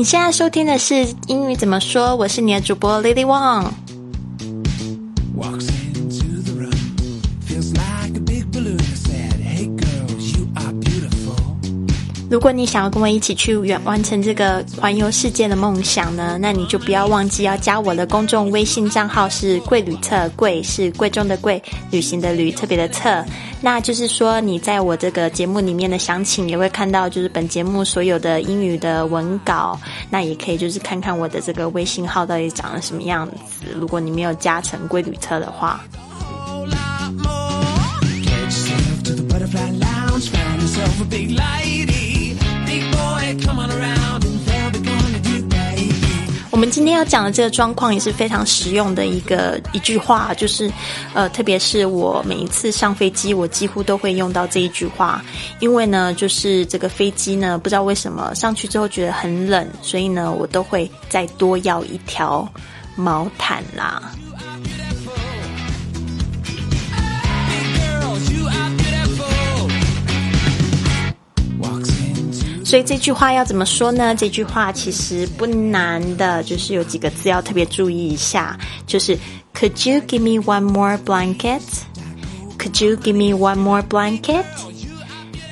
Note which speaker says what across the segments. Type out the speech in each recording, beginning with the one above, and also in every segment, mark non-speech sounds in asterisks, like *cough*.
Speaker 1: 你现在收听的是英语怎么说？我是你的主播 Lily Wang。如果你想要跟我一起去远完成这个环游世界的梦想呢，那你就不要忘记要加我的公众微信账号是“贵旅特”，贵是贵重的贵，旅行的旅，特别的特。那就是说，你在我这个节目里面的详情也会看到，就是本节目所有的英语的文稿。那也可以就是看看我的这个微信号到底长了什么样子。如果你没有加成“贵旅特”的话。我们今天要讲的这个状况也是非常实用的一个一句话，就是，呃，特别是我每一次上飞机，我几乎都会用到这一句话，因为呢，就是这个飞机呢，不知道为什么上去之后觉得很冷，所以呢，我都会再多要一条毛毯啦。所以这句话要怎么说呢？这句话其实不难的，就是有几个字要特别注意一下，就是 Could you give me one more blanket? Could you give me one more blanket?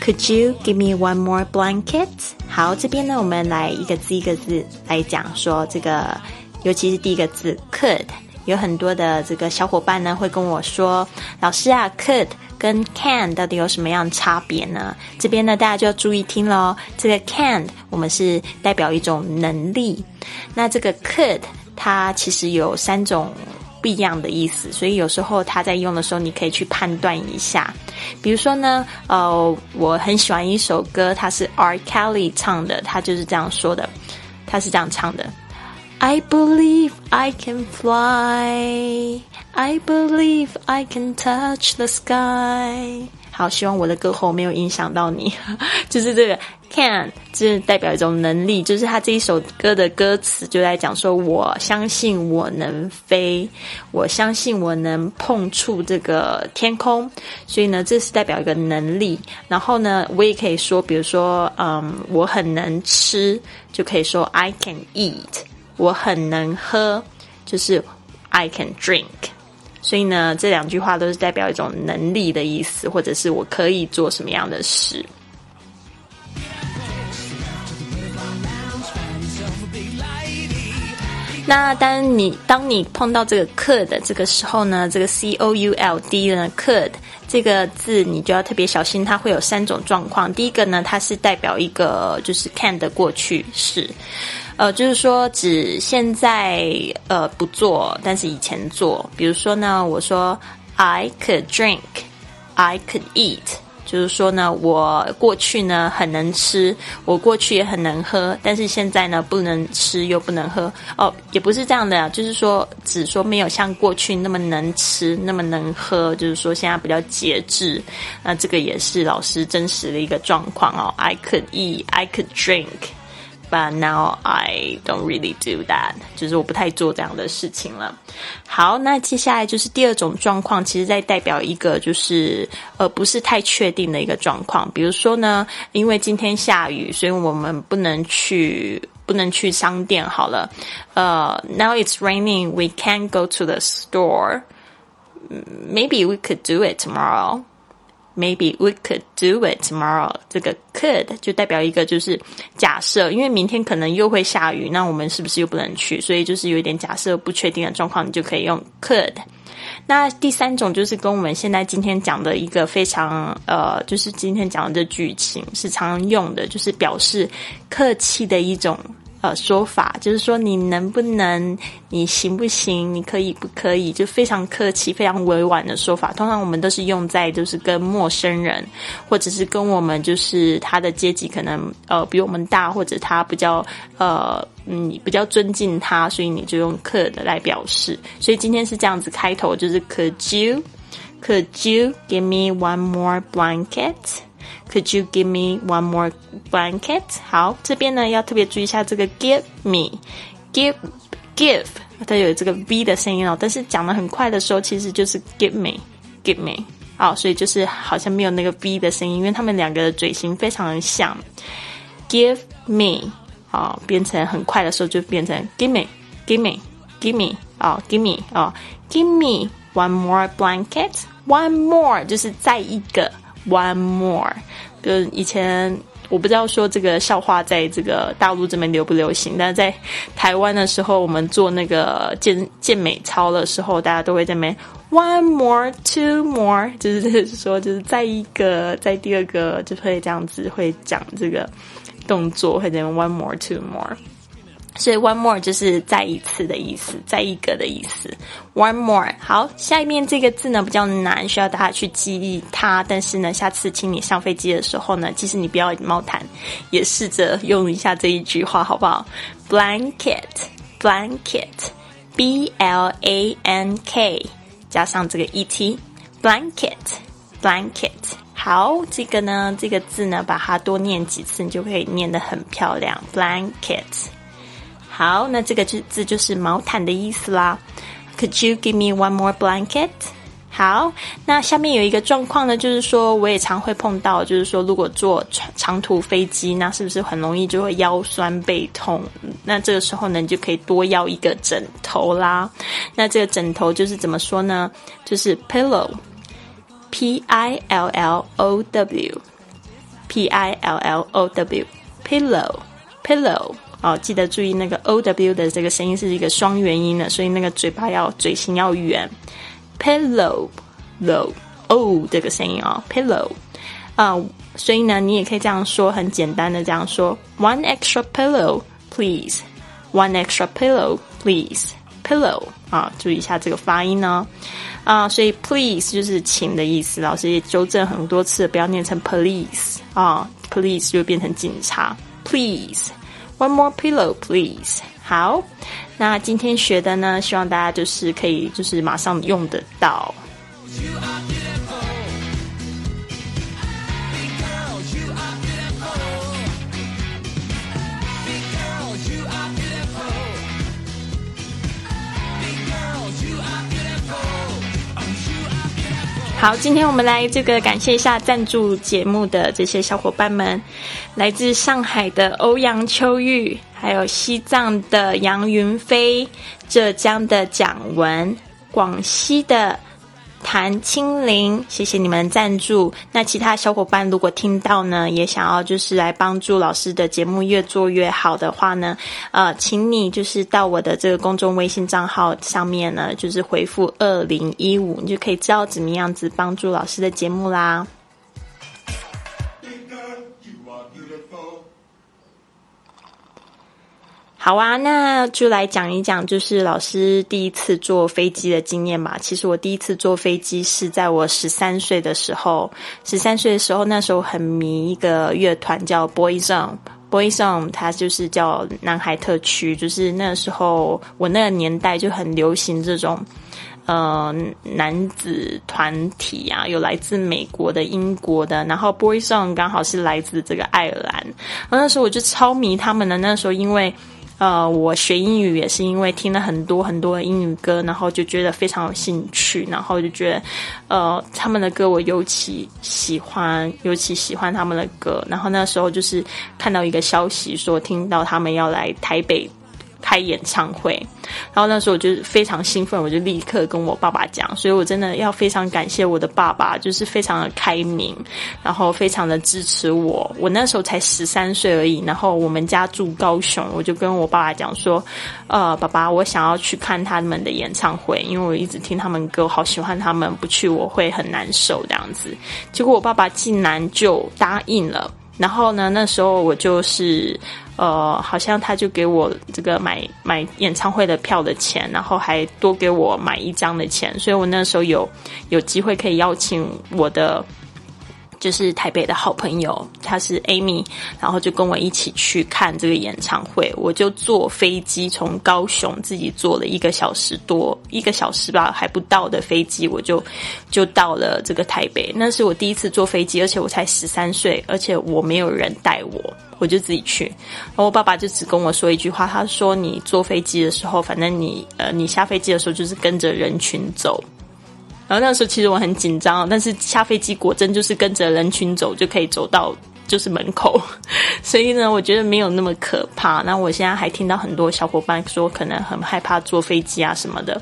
Speaker 1: Could you give me one more blanket? 好，这边呢，我们来一个字一个字来讲说这个，尤其是第一个字 could，有很多的这个小伙伴呢会跟我说，老师啊，could。跟 can 到底有什么样的差别呢？这边呢，大家就要注意听喽。这个 can 我们是代表一种能力，那这个 could 它其实有三种不一样的意思，所以有时候它在用的时候，你可以去判断一下。比如说呢，呃，我很喜欢一首歌，它是 R Kelly 唱的，他就是这样说的，他是这样唱的。I believe I can fly. I believe I can touch the sky. 好，希望我的歌喉没有影响到你。*laughs* 就是这个 can，就是代表一种能力。就是他这一首歌的歌词就在讲说，我相信我能飞，我相信我能碰触这个天空。所以呢，这是代表一个能力。然后呢，我也可以说，比如说，嗯，我很能吃，就可以说 I can eat。我很能喝，就是 I can drink，所以呢，这两句话都是代表一种能力的意思，或者是我可以做什么样的事。那当你当你碰到这个 could 这个时候呢，这个 c o u l d 呢 could 这个字，你就要特别小心，它会有三种状况。第一个呢，它是代表一个就是 can 的过去式。呃，就是说，指现在呃不做，但是以前做。比如说呢，我说 I could drink, I could eat，就是说呢，我过去呢很能吃，我过去也很能喝，但是现在呢不能吃又不能喝。哦，也不是这样的，就是说，只说没有像过去那么能吃，那么能喝，就是说现在比较节制。那这个也是老师真实的一个状况哦。I could eat, I could drink。But now I don't really do that，就是我不太做这样的事情了。好，那接下来就是第二种状况，其实在代表一个就是呃不是太确定的一个状况。比如说呢，因为今天下雨，所以我们不能去不能去商店。好了，呃，Now it's raining, we can't go to the store. Maybe we could do it tomorrow. Maybe we could do it tomorrow。这个 could 就代表一个就是假设，因为明天可能又会下雨，那我们是不是又不能去？所以就是有一点假设不确定的状况，你就可以用 could。那第三种就是跟我们现在今天讲的一个非常呃，就是今天讲的这剧情是常用的，就是表示客气的一种。呃，说法就是说你能不能，你行不行，你可以不可以，就非常客气、非常委婉的说法。通常我们都是用在就是跟陌生人，或者是跟我们就是他的阶级可能呃比我们大，或者他比较呃嗯比较尊敬他，所以你就用 could 来表示。所以今天是这样子开头，就是 Could you, Could you give me one more blanket? Could you give me one more blanket？好，这边呢要特别注意一下这个 give me，give give，它有这个 v 的声音哦。但是讲的很快的时候，其实就是 give me，give me。好，所以就是好像没有那个 v 的声音，因为他们两个的嘴型非常的像。Give me，啊，变成很快的时候就变成 give me give me give me 啊 give me 啊 give me one more blanket one more 就是再一个 one more，就是以前我不知道说这个笑话在这个大陆这边流不流行，但是在台湾的时候，我们做那个健健美操的时候，大家都会在那边 one more two more，就 *laughs* 是就是说就是在一个在第二个就会这样子会讲这个。动作会怎样？One more, two more，所以 one more 就是再一次的意思，再一个的意思。One more，好，下面这个字呢比较难，需要大家去记忆它。但是呢，下次请你上飞机的时候呢，即使你不要猫毯，也试着用一下这一句话，好不好？Blanket, blanket, B L A N K，加上这个 E T，blanket, blanket。好，这个呢，这个字呢，把它多念几次，你就可以念得很漂亮。Blanket。好，那这个字字就是毛毯的意思啦。Could you give me one more blanket？好，那下面有一个状况呢，就是说我也常会碰到，就是说如果坐长长途飞机，那是不是很容易就会腰酸背痛？那这个时候呢，你就可以多要一个枕头啦。那这个枕头就是怎么说呢？就是 pillow。P I L L O W，P I L L O W，pillow，pillow，哦，记得注意那个 O W 的这个声音是一个双元音的，所以那个嘴巴要嘴型要圆。pillow，low O 这个声音啊，pillow，啊，所以呢，你也可以这样说，很简单的这样说：One extra pillow, please. One extra pillow, please. Pillow 啊，注意一下这个发音呢。啊，所以 please 就是请的意思，老师也纠正很多次，不要念成 police 啊，police 就变成警察，please。one more pillow please. 好那今天学的呢希望大家就是可以就是马上用得到。好，今天我们来这个感谢一下赞助节目的这些小伙伴们，来自上海的欧阳秋玉，还有西藏的杨云飞，浙江的蒋文，广西的。谭清林，谢谢你们赞助。那其他小伙伴如果听到呢，也想要就是来帮助老师的节目越做越好的话呢，呃，请你就是到我的这个公众微信账号上面呢，就是回复二零一五，你就可以知道怎么样子帮助老师的节目啦。好啊，那就来讲一讲，就是老师第一次坐飞机的经验吧。其实我第一次坐飞机是在我十三岁的时候。十三岁的时候，那时候很迷一个乐团叫 Boyzone，Boyzone，它就是叫南海特区。就是那时候我那个年代就很流行这种，呃，男子团体啊，有来自美国的、英国的，然后 Boyzone 刚好是来自这个爱尔兰。那时候我就超迷他们的。那时候因为呃，我学英语也是因为听了很多很多的英语歌，然后就觉得非常有兴趣，然后就觉得，呃，他们的歌我尤其喜欢，尤其喜欢他们的歌。然后那时候就是看到一个消息说，听到他们要来台北。开演唱会，然后那时候我就非常兴奋，我就立刻跟我爸爸讲，所以我真的要非常感谢我的爸爸，就是非常的开明，然后非常的支持我。我那时候才十三岁而已，然后我们家住高雄，我就跟我爸爸讲说，呃，爸爸，我想要去看他们的演唱会，因为我一直听他们歌，好喜欢他们，不去我会很难受这样子。结果我爸爸竟然就答应了，然后呢，那时候我就是。呃，好像他就给我这个买买演唱会的票的钱，然后还多给我买一张的钱，所以我那时候有有机会可以邀请我的。就是台北的好朋友，他是 Amy，然后就跟我一起去看这个演唱会。我就坐飞机从高雄自己坐了一个小时多，一个小时吧还不到的飞机，我就就到了这个台北。那是我第一次坐飞机，而且我才十三岁，而且我没有人带我，我就自己去。然后我爸爸就只跟我说一句话，他说：“你坐飞机的时候，反正你呃，你下飞机的时候就是跟着人群走。”然后那时候其实我很紧张，但是下飞机果真就是跟着人群走就可以走到就是门口，*laughs* 所以呢，我觉得没有那么可怕。那我现在还听到很多小伙伴说，可能很害怕坐飞机啊什么的。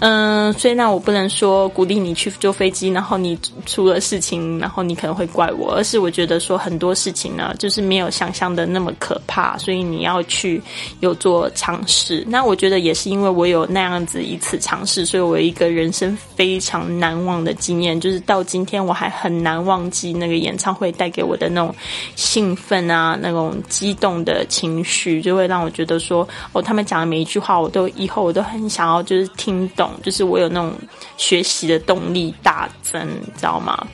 Speaker 1: 嗯，所以那我不能说鼓励你去坐飞机，然后你出了事情，然后你可能会怪我，而是我觉得说很多事情呢，就是没有想象的那么可怕，所以你要去有做尝试。那我觉得也是因为我有那样子一次尝试，所以我一个人生非常难忘的经验，就是到今天我还很难忘记那个演唱会带给我的那种兴奋啊，那种激动的情绪，就会让我觉得说，哦，他们讲的每一句话，我都以后我都很想要就是听懂。就是我有那种学习的动力大增，你知道吗？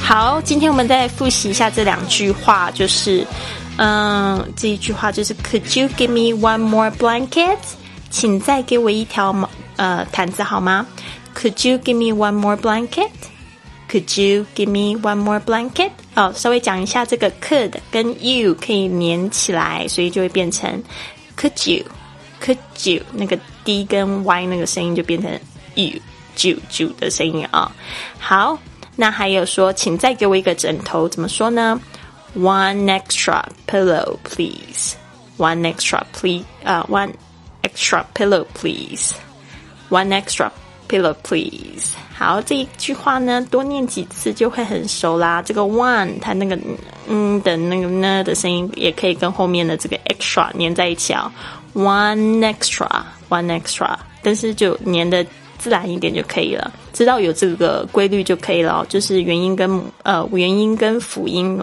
Speaker 1: 好，今天我们再复习一下这两句话，就是，嗯，这一句话就是 Could you give me one more blanket？请再给我一条毛呃毯子好吗？Could you give me one more blanket？Could you give me one more blanket？哦，稍微讲一下这个 could 跟 you 可以连起来，所以就会变成 could you，could you 那个 d 跟 y 那个声音就变成 you ju ju 的声音啊。好，那还有说，请再给我一个枕头，怎么说呢？One extra pillow, please. One extra, please. 啊，one extra pillow, please. One extra. Pillow, please。好，这一句话呢，多念几次就会很熟啦。这个 one，它那个嗯的那个呢的声音，也可以跟后面的这个 extra 粘在一起啊。One extra，one extra，但是就粘的自然一点就可以了。知道有这个规律就可以了，就是元音跟呃元音跟辅音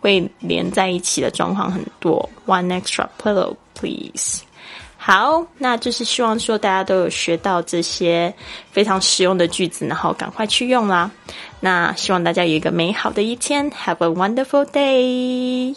Speaker 1: 会连在一起的状况很多。One extra pillow, please。好，那就是希望说大家都有学到这些非常实用的句子，然后赶快去用啦。那希望大家有一个美好的一天，Have a wonderful day。